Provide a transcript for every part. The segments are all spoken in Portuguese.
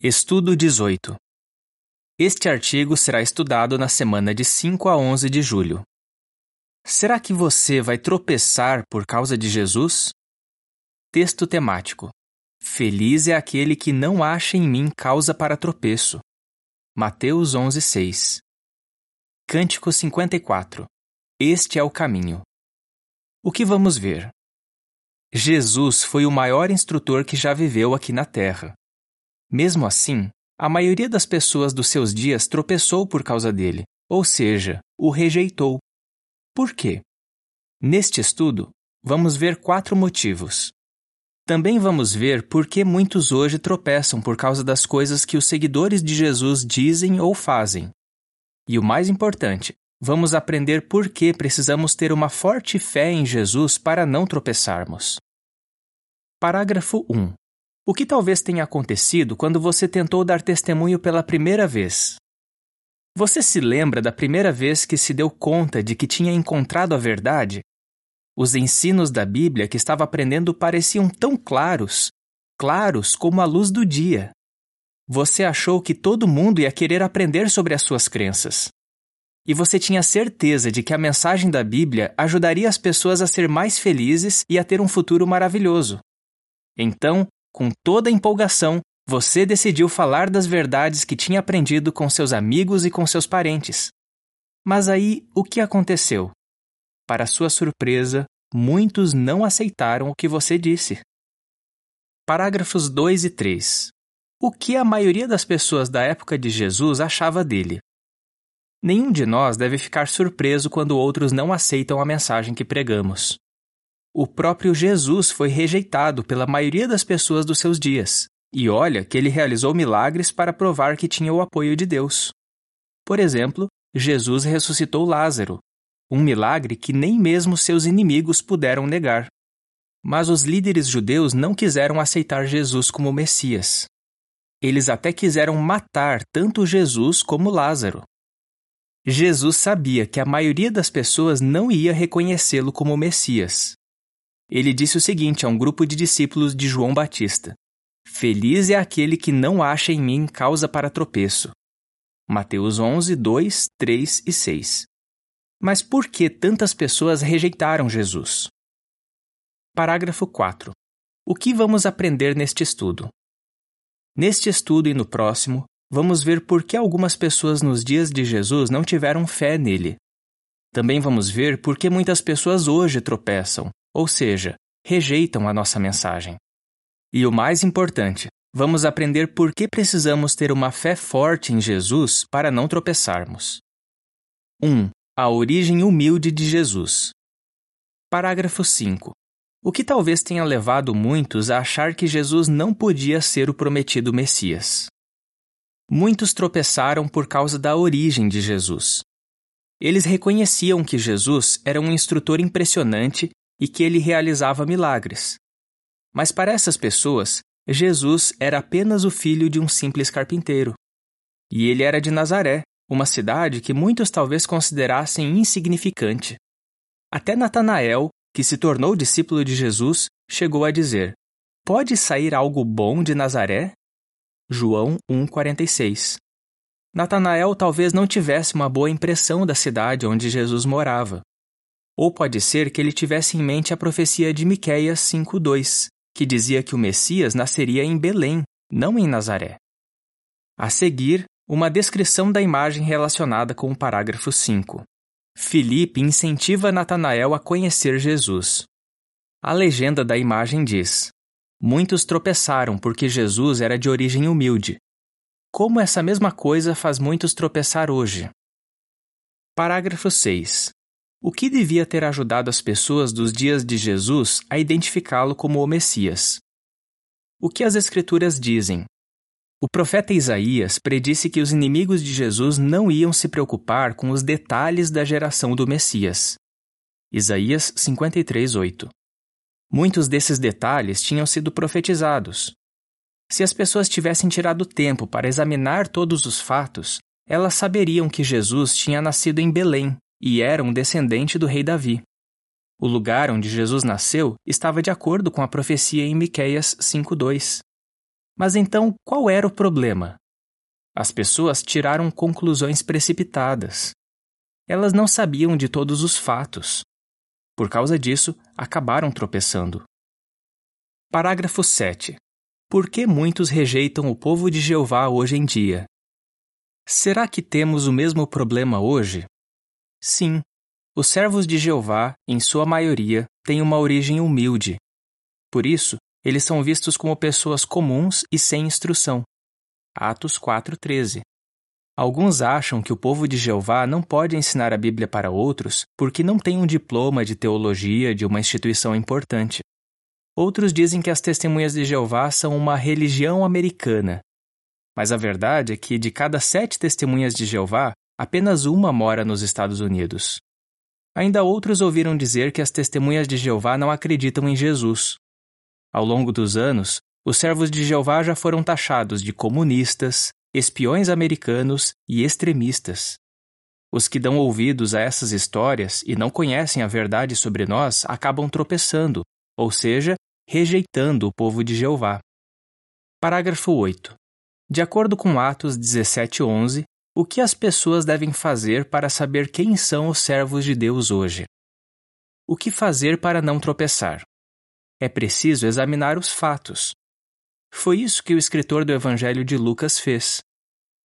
Estudo 18. Este artigo será estudado na semana de 5 a 11 de julho. Será que você vai tropeçar por causa de Jesus? Texto temático: Feliz é aquele que não acha em mim causa para tropeço. Mateus 11:6. Cântico 54. Este é o caminho. O que vamos ver? Jesus foi o maior instrutor que já viveu aqui na Terra. Mesmo assim, a maioria das pessoas dos seus dias tropeçou por causa dele, ou seja, o rejeitou. Por quê? Neste estudo, vamos ver quatro motivos. Também vamos ver por que muitos hoje tropeçam por causa das coisas que os seguidores de Jesus dizem ou fazem. E o mais importante, vamos aprender por que precisamos ter uma forte fé em Jesus para não tropeçarmos. Parágrafo 1. O que talvez tenha acontecido quando você tentou dar testemunho pela primeira vez? Você se lembra da primeira vez que se deu conta de que tinha encontrado a verdade? Os ensinos da Bíblia que estava aprendendo pareciam tão claros, claros como a luz do dia. Você achou que todo mundo ia querer aprender sobre as suas crenças. E você tinha certeza de que a mensagem da Bíblia ajudaria as pessoas a ser mais felizes e a ter um futuro maravilhoso. Então, com toda a empolgação, você decidiu falar das verdades que tinha aprendido com seus amigos e com seus parentes. Mas aí, o que aconteceu? Para sua surpresa, muitos não aceitaram o que você disse. Parágrafos 2 e 3. O que a maioria das pessoas da época de Jesus achava dele? Nenhum de nós deve ficar surpreso quando outros não aceitam a mensagem que pregamos o próprio Jesus foi rejeitado pela maioria das pessoas dos seus dias. E olha que ele realizou milagres para provar que tinha o apoio de Deus. Por exemplo, Jesus ressuscitou Lázaro, um milagre que nem mesmo seus inimigos puderam negar. Mas os líderes judeus não quiseram aceitar Jesus como Messias. Eles até quiseram matar tanto Jesus como Lázaro. Jesus sabia que a maioria das pessoas não ia reconhecê-lo como Messias, ele disse o seguinte a um grupo de discípulos de João Batista: Feliz é aquele que não acha em mim causa para tropeço. Mateus 11, 2, 3 e 6. Mas por que tantas pessoas rejeitaram Jesus? Parágrafo 4. O que vamos aprender neste estudo? Neste estudo e no próximo, vamos ver por que algumas pessoas nos dias de Jesus não tiveram fé nele. Também vamos ver por que muitas pessoas hoje tropeçam ou seja, rejeitam a nossa mensagem. E o mais importante, vamos aprender por que precisamos ter uma fé forte em Jesus para não tropeçarmos. 1. A origem humilde de Jesus. Parágrafo 5. O que talvez tenha levado muitos a achar que Jesus não podia ser o prometido Messias. Muitos tropeçaram por causa da origem de Jesus. Eles reconheciam que Jesus era um instrutor impressionante e que ele realizava milagres. Mas para essas pessoas, Jesus era apenas o filho de um simples carpinteiro. E ele era de Nazaré, uma cidade que muitos talvez considerassem insignificante. Até Natanael, que se tornou discípulo de Jesus, chegou a dizer: Pode sair algo bom de Nazaré? João 1,46 Natanael talvez não tivesse uma boa impressão da cidade onde Jesus morava. Ou pode ser que ele tivesse em mente a profecia de Miqueias 5:2, que dizia que o Messias nasceria em Belém, não em Nazaré. A seguir, uma descrição da imagem relacionada com o parágrafo 5. Filipe incentiva Natanael a conhecer Jesus. A legenda da imagem diz: Muitos tropeçaram porque Jesus era de origem humilde. Como essa mesma coisa faz muitos tropeçar hoje? Parágrafo 6. O que devia ter ajudado as pessoas dos dias de Jesus a identificá-lo como o Messias? O que as Escrituras dizem? O profeta Isaías predisse que os inimigos de Jesus não iam se preocupar com os detalhes da geração do Messias. Isaías 53:8. Muitos desses detalhes tinham sido profetizados. Se as pessoas tivessem tirado tempo para examinar todos os fatos, elas saberiam que Jesus tinha nascido em Belém, e era um descendente do rei Davi. O lugar onde Jesus nasceu estava de acordo com a profecia em Miqueias 5:2. Mas então, qual era o problema? As pessoas tiraram conclusões precipitadas. Elas não sabiam de todos os fatos. Por causa disso, acabaram tropeçando. Parágrafo 7. Por que muitos rejeitam o povo de Jeová hoje em dia? Será que temos o mesmo problema hoje? Sim, os servos de Jeová, em sua maioria, têm uma origem humilde. Por isso, eles são vistos como pessoas comuns e sem instrução. Atos 4:13. Alguns acham que o povo de Jeová não pode ensinar a Bíblia para outros porque não tem um diploma de teologia de uma instituição importante. Outros dizem que as testemunhas de Jeová são uma religião americana. Mas a verdade é que de cada sete testemunhas de Jeová, apenas uma mora nos Estados Unidos. Ainda outros ouviram dizer que as testemunhas de Jeová não acreditam em Jesus. Ao longo dos anos, os servos de Jeová já foram taxados de comunistas, espiões americanos e extremistas. Os que dão ouvidos a essas histórias e não conhecem a verdade sobre nós acabam tropeçando, ou seja, rejeitando o povo de Jeová. Parágrafo 8. De acordo com Atos 17:11, o que as pessoas devem fazer para saber quem são os servos de Deus hoje? O que fazer para não tropeçar? É preciso examinar os fatos. Foi isso que o escritor do Evangelho de Lucas fez.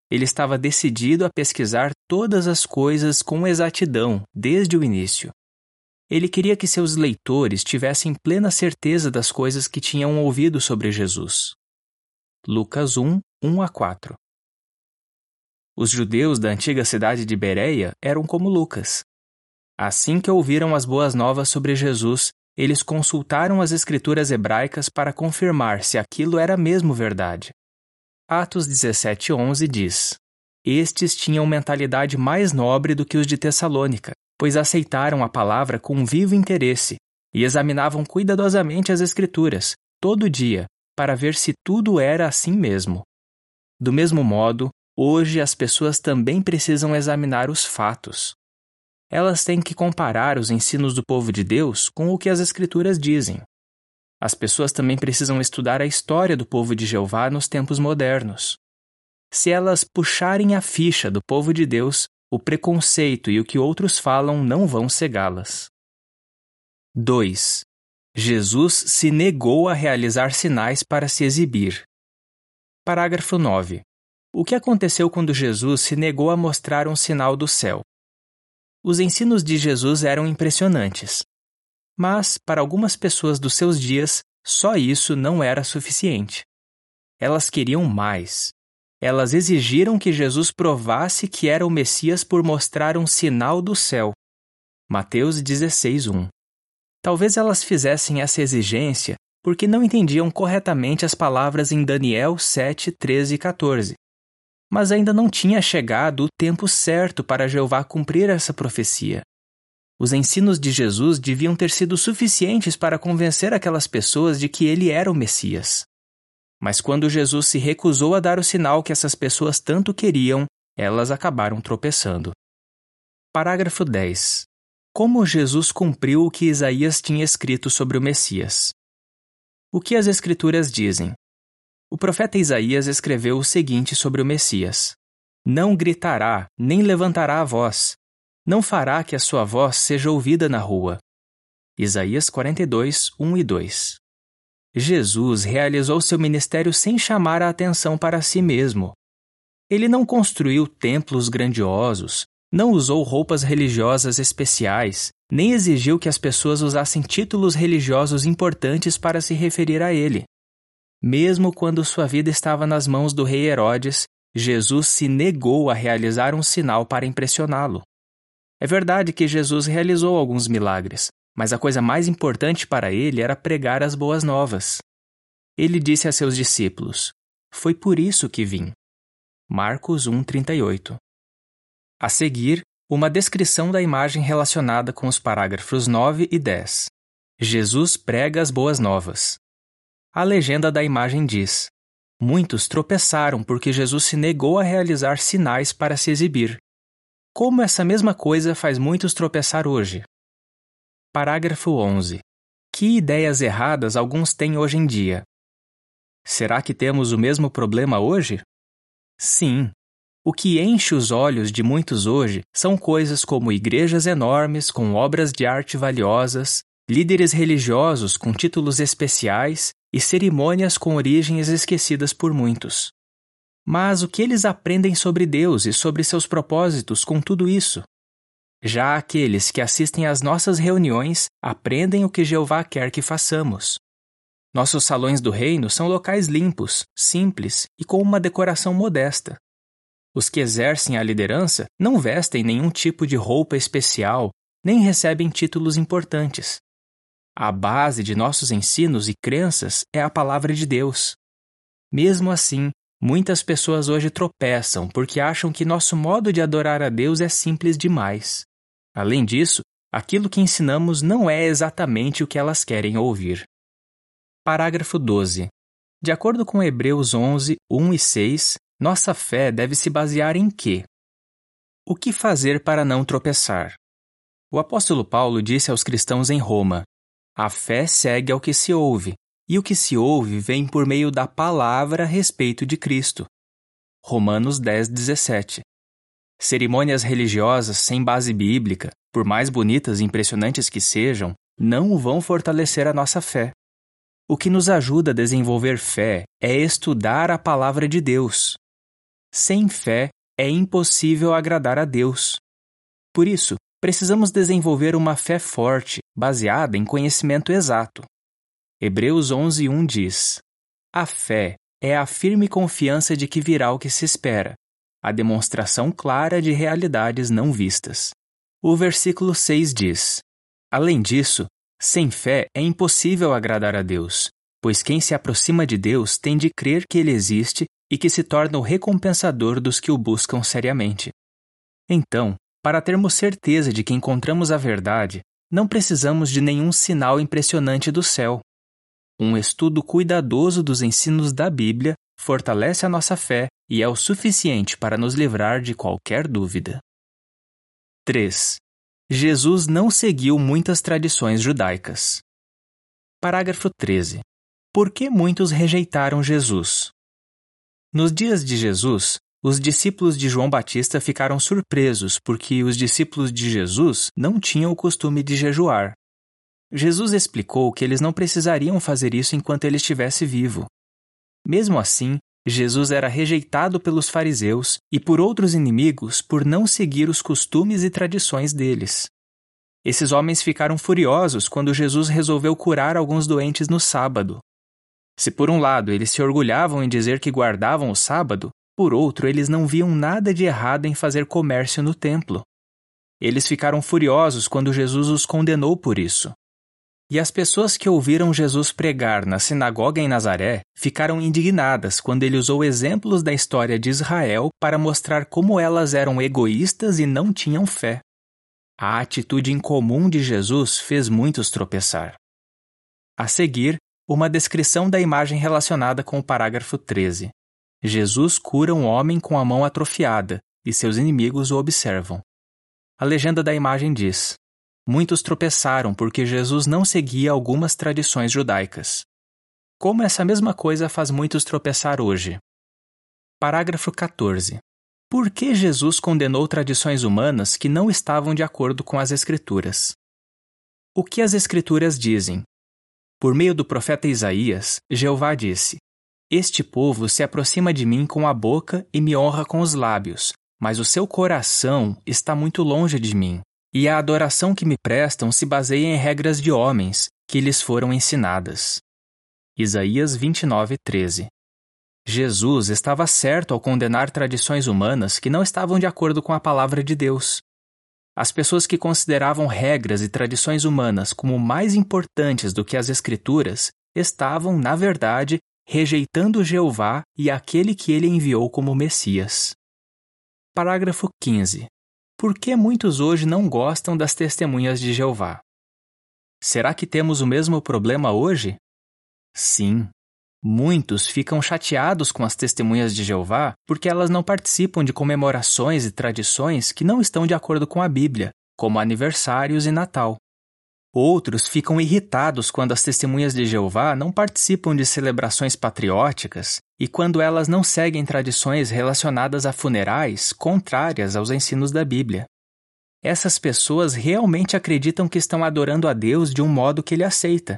Ele estava decidido a pesquisar todas as coisas com exatidão desde o início. Ele queria que seus leitores tivessem plena certeza das coisas que tinham ouvido sobre Jesus. Lucas 1, 1 a 4 Os judeus da antiga cidade de Bereia eram como Lucas. Assim que ouviram as boas novas sobre Jesus, eles consultaram as escrituras hebraicas para confirmar se aquilo era mesmo verdade. Atos 17:11 diz: Estes tinham mentalidade mais nobre do que os de Tessalônica, pois aceitaram a palavra com vivo interesse e examinavam cuidadosamente as escrituras todo dia para ver se tudo era assim mesmo. Do mesmo modo, hoje as pessoas também precisam examinar os fatos elas têm que comparar os ensinos do povo de Deus com o que as Escrituras dizem. As pessoas também precisam estudar a história do povo de Jeová nos tempos modernos. Se elas puxarem a ficha do povo de Deus, o preconceito e o que outros falam não vão cegá-las. 2. Jesus se negou a realizar sinais para se exibir. Parágrafo 9. O que aconteceu quando Jesus se negou a mostrar um sinal do céu? Os ensinos de Jesus eram impressionantes. Mas, para algumas pessoas dos seus dias, só isso não era suficiente. Elas queriam mais. Elas exigiram que Jesus provasse que era o Messias por mostrar um sinal do céu. Mateus 16:1. Talvez elas fizessem essa exigência porque não entendiam corretamente as palavras em Daniel 7, 13 e 14 mas ainda não tinha chegado o tempo certo para Jeová cumprir essa profecia. Os ensinos de Jesus deviam ter sido suficientes para convencer aquelas pessoas de que ele era o Messias. Mas quando Jesus se recusou a dar o sinal que essas pessoas tanto queriam, elas acabaram tropeçando. Parágrafo 10. Como Jesus cumpriu o que Isaías tinha escrito sobre o Messias? O que as Escrituras dizem? O profeta Isaías escreveu o seguinte sobre o Messias: Não gritará, nem levantará a voz, não fará que a sua voz seja ouvida na rua. Isaías 42, 1 e 2. Jesus realizou seu ministério sem chamar a atenção para si mesmo. Ele não construiu templos grandiosos, não usou roupas religiosas especiais, nem exigiu que as pessoas usassem títulos religiosos importantes para se referir a ele. Mesmo quando sua vida estava nas mãos do rei Herodes, Jesus se negou a realizar um sinal para impressioná-lo. É verdade que Jesus realizou alguns milagres, mas a coisa mais importante para ele era pregar as boas novas. Ele disse a seus discípulos: Foi por isso que vim. Marcos 1:38. A seguir, uma descrição da imagem relacionada com os parágrafos 9 e 10. Jesus prega as boas novas. A legenda da imagem diz: Muitos tropeçaram porque Jesus se negou a realizar sinais para se exibir. Como essa mesma coisa faz muitos tropeçar hoje? Parágrafo 11. Que ideias erradas alguns têm hoje em dia? Será que temos o mesmo problema hoje? Sim. O que enche os olhos de muitos hoje são coisas como igrejas enormes com obras de arte valiosas, líderes religiosos com títulos especiais e cerimônias com origens esquecidas por muitos. Mas o que eles aprendem sobre Deus e sobre seus propósitos com tudo isso? Já aqueles que assistem às nossas reuniões aprendem o que Jeová quer que façamos. Nossos salões do reino são locais limpos, simples e com uma decoração modesta. Os que exercem a liderança não vestem nenhum tipo de roupa especial, nem recebem títulos importantes. A base de nossos ensinos e crenças é a palavra de Deus. Mesmo assim, muitas pessoas hoje tropeçam porque acham que nosso modo de adorar a Deus é simples demais. Além disso, aquilo que ensinamos não é exatamente o que elas querem ouvir. Parágrafo 12. De acordo com Hebreus 11, 1 e 6, nossa fé deve se basear em quê? O que fazer para não tropeçar? O apóstolo Paulo disse aos cristãos em Roma: A fé segue ao que se ouve, e o que se ouve vem por meio da palavra a respeito de Cristo. Romanos 10, 17. Cerimônias religiosas sem base bíblica, por mais bonitas e impressionantes que sejam, não vão fortalecer a nossa fé. O que nos ajuda a desenvolver fé é estudar a palavra de Deus. Sem fé é impossível agradar a Deus. Por isso, precisamos desenvolver uma fé forte, baseada em conhecimento exato. Hebreus 11:1 diz: A fé é a firme confiança de que virá o que se espera, a demonstração clara de realidades não vistas. O versículo 6 diz: Além disso, sem fé é impossível agradar a Deus, pois quem se aproxima de Deus tem de crer que Ele existe e que se torna o recompensador dos que o buscam seriamente. Então, para termos certeza de que encontramos a verdade, não precisamos de nenhum sinal impressionante do céu. Um estudo cuidadoso dos ensinos da Bíblia fortalece a nossa fé e é o suficiente para nos livrar de qualquer dúvida. 3. Jesus não seguiu muitas tradições judaicas. Parágrafo 13. Por que muitos rejeitaram Jesus? Nos dias de Jesus, os discípulos de João Batista ficaram surpresos porque os discípulos de Jesus não tinham o costume de jejuar. Jesus explicou que eles não precisariam fazer isso enquanto ele estivesse vivo. Mesmo assim, Jesus era rejeitado pelos fariseus e por outros inimigos por não seguir os costumes e tradições deles. Esses homens ficaram furiosos quando Jesus resolveu curar alguns doentes no sábado. Se por um lado eles se orgulhavam em dizer que guardavam o sábado, por outro eles não viam nada de errado em fazer comércio no templo. Eles ficaram furiosos quando Jesus os condenou por isso. E as pessoas que ouviram Jesus pregar na sinagoga em Nazaré ficaram indignadas quando ele usou exemplos da história de Israel para mostrar como elas eram egoístas e não tinham fé. A atitude incomum de Jesus fez muitos tropeçar. A seguir, uma descrição da imagem relacionada com o parágrafo 13. Jesus cura um homem com a mão atrofiada e seus inimigos o observam. A legenda da imagem diz: muitos tropeçaram porque Jesus não seguia algumas tradições judaicas. Como essa mesma coisa faz muitos tropeçar hoje. Parágrafo 14. Por que Jesus condenou tradições humanas que não estavam de acordo com as Escrituras? O que as Escrituras dizem? Por meio do profeta Isaías, Jeová disse: Este povo se aproxima de mim com a boca e me honra com os lábios, mas o seu coração está muito longe de mim e a adoração que me prestam se baseia em regras de homens que lhes foram ensinadas. Isaías 29, 13 Jesus estava certo ao condenar tradições humanas que não estavam de acordo com a palavra de Deus. As pessoas que consideravam regras e tradições humanas como mais importantes do que as Escrituras estavam, na verdade, rejeitando Jeová e aquele que ele enviou como Messias. Parágrafo 15. Por que muitos hoje não gostam das testemunhas de Jeová? Será que temos o mesmo problema hoje? Sim. Muitos ficam chateados com as testemunhas de Jeová porque elas não participam de comemorações e tradições que não estão de acordo com a Bíblia, como aniversários e Natal. Outros ficam irritados quando as testemunhas de Jeová não participam de celebrações patrióticas e quando elas não seguem tradições relacionadas a funerais contrárias aos ensinos da Bíblia. Essas pessoas realmente acreditam que estão adorando a Deus de um modo que ele aceita.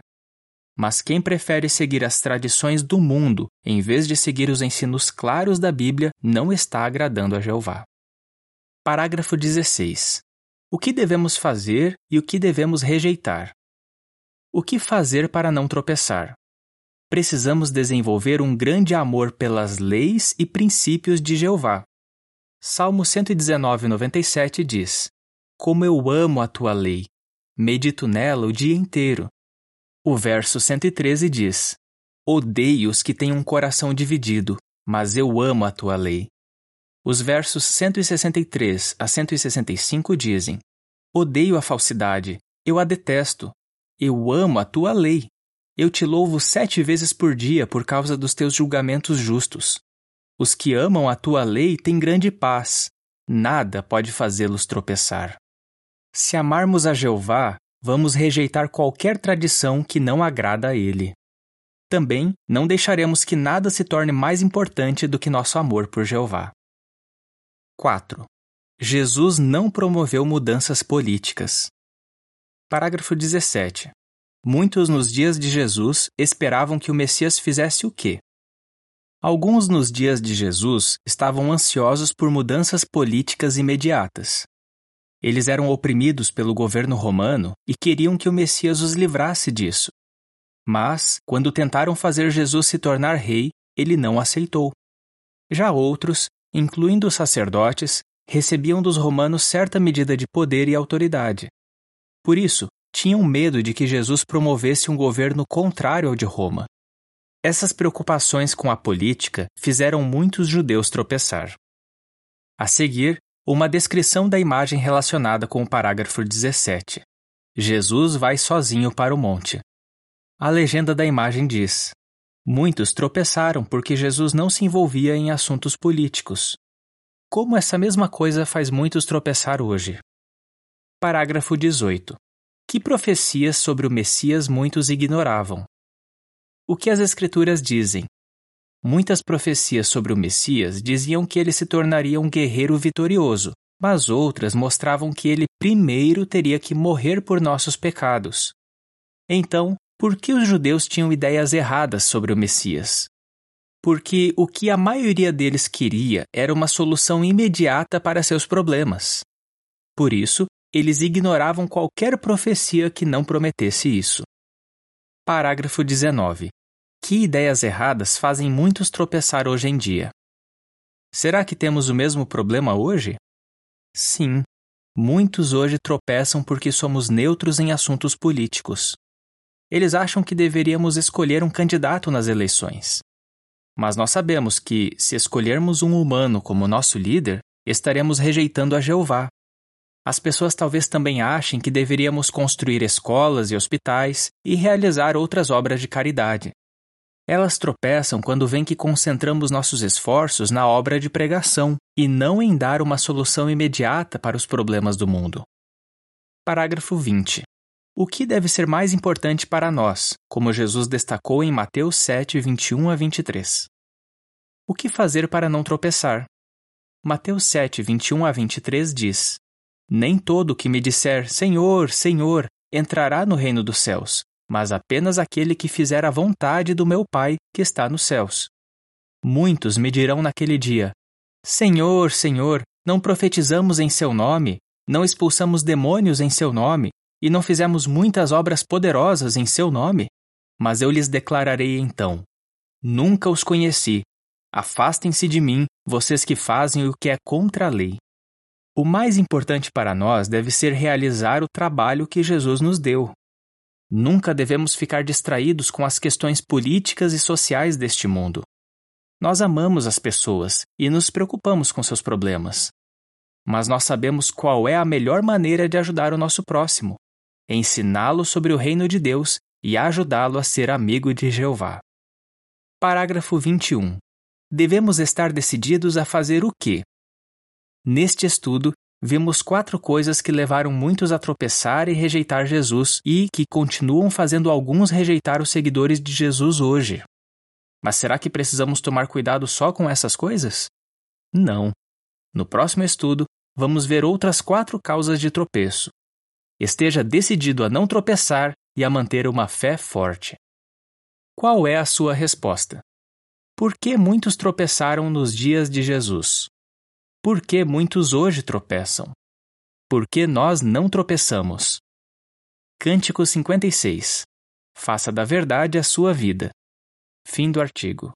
Mas quem prefere seguir as tradições do mundo em vez de seguir os ensinos claros da Bíblia não está agradando a Jeová. Parágrafo 16. O que devemos fazer e o que devemos rejeitar? O que fazer para não tropeçar? Precisamos desenvolver um grande amor pelas leis e princípios de Jeová. Salmo 119:97 diz: Como eu amo a tua lei, medito nela o dia inteiro. O verso 113 diz: Odeio os que têm um coração dividido, mas eu amo a tua lei. Os versos 163 a 165 dizem: Odeio a falsidade, eu a detesto. Eu amo a tua lei. Eu te louvo sete vezes por dia por causa dos teus julgamentos justos. Os que amam a tua lei têm grande paz. Nada pode fazê-los tropeçar. Se amarmos a Jeová, vamos rejeitar qualquer tradição que não agrada a Ele. Também não deixaremos que nada se torne mais importante do que nosso amor por Jeová. 4. Jesus não promoveu mudanças políticas. Parágrafo 17. Muitos nos dias de Jesus esperavam que o Messias fizesse o quê? Alguns nos dias de Jesus estavam ansiosos por mudanças políticas imediatas. Eles eram oprimidos pelo governo romano e queriam que o Messias os livrasse disso. Mas, quando tentaram fazer Jesus se tornar rei, ele não aceitou. Já outros incluindo os sacerdotes, recebiam dos romanos certa medida de poder e autoridade. Por isso, tinham medo de que Jesus promovesse um governo contrário ao de Roma. Essas preocupações com a política fizeram muitos judeus tropeçar. A seguir, uma descrição da imagem relacionada com o parágrafo 17. Jesus vai sozinho para o monte. A legenda da imagem diz: Muitos tropeçaram porque Jesus não se envolvia em assuntos políticos. Como essa mesma coisa faz muitos tropeçar hoje. Parágrafo 18. Que profecias sobre o Messias muitos ignoravam? O que as Escrituras dizem? Muitas profecias sobre o Messias diziam que ele se tornaria um guerreiro vitorioso, mas outras mostravam que ele primeiro teria que morrer por nossos pecados. Então, por que os judeus tinham ideias erradas sobre o Messias? Porque o que a maioria deles queria era uma solução imediata para seus problemas. Por isso, eles ignoravam qualquer profecia que não prometesse isso. Parágrafo 19. Que ideias erradas fazem muitos tropeçar hoje em dia? Será que temos o mesmo problema hoje? Sim. Muitos hoje tropeçam porque somos neutros em assuntos políticos. Eles acham que deveríamos escolher um candidato nas eleições. Mas nós sabemos que, se escolhermos um humano como nosso líder, estaremos rejeitando a Jeová. As pessoas talvez também achem que deveríamos construir escolas e hospitais e realizar outras obras de caridade. Elas tropeçam quando veem que concentramos nossos esforços na obra de pregação e não em dar uma solução imediata para os problemas do mundo. Parágrafo 20. O que deve ser mais importante para nós, como Jesus destacou em Mateus 7, 21 a 23? O que fazer para não tropeçar? Mateus 7, 21 a 23 diz: Nem todo que me disser Senhor, Senhor, entrará no reino dos céus, mas apenas aquele que fizer a vontade do meu Pai que está nos céus. Muitos me dirão naquele dia: Senhor, Senhor, não profetizamos em seu nome, não expulsamos demônios em seu nome, e não fizemos muitas obras poderosas em seu nome? Mas eu lhes declararei então: Nunca os conheci. Afastem-se de mim, vocês que fazem o que é contra a lei. O mais importante para nós deve ser realizar o trabalho que Jesus nos deu. Nunca devemos ficar distraídos com as questões políticas e sociais deste mundo. Nós amamos as pessoas e nos preocupamos com seus problemas. Mas nós sabemos qual é a melhor maneira de ajudar o nosso próximo ensiná-lo sobre o reino de Deus e ajudá-lo a ser amigo de Jeová. Parágrafo 21. Devemos estar decididos a fazer o quê? Neste estudo, vemos quatro coisas que levaram muitos a tropeçar e rejeitar Jesus e que continuam fazendo alguns rejeitar os seguidores de Jesus hoje. Mas será que precisamos tomar cuidado só com essas coisas? Não. No próximo estudo, vamos ver outras quatro causas de tropeço. Esteja decidido a não tropeçar e a manter uma fé forte. Qual é a sua resposta? Por que muitos tropeçaram nos dias de Jesus? Por que muitos hoje tropeçam? Por que nós não tropeçamos? Cântico 56 Faça da verdade a sua vida. Fim do artigo.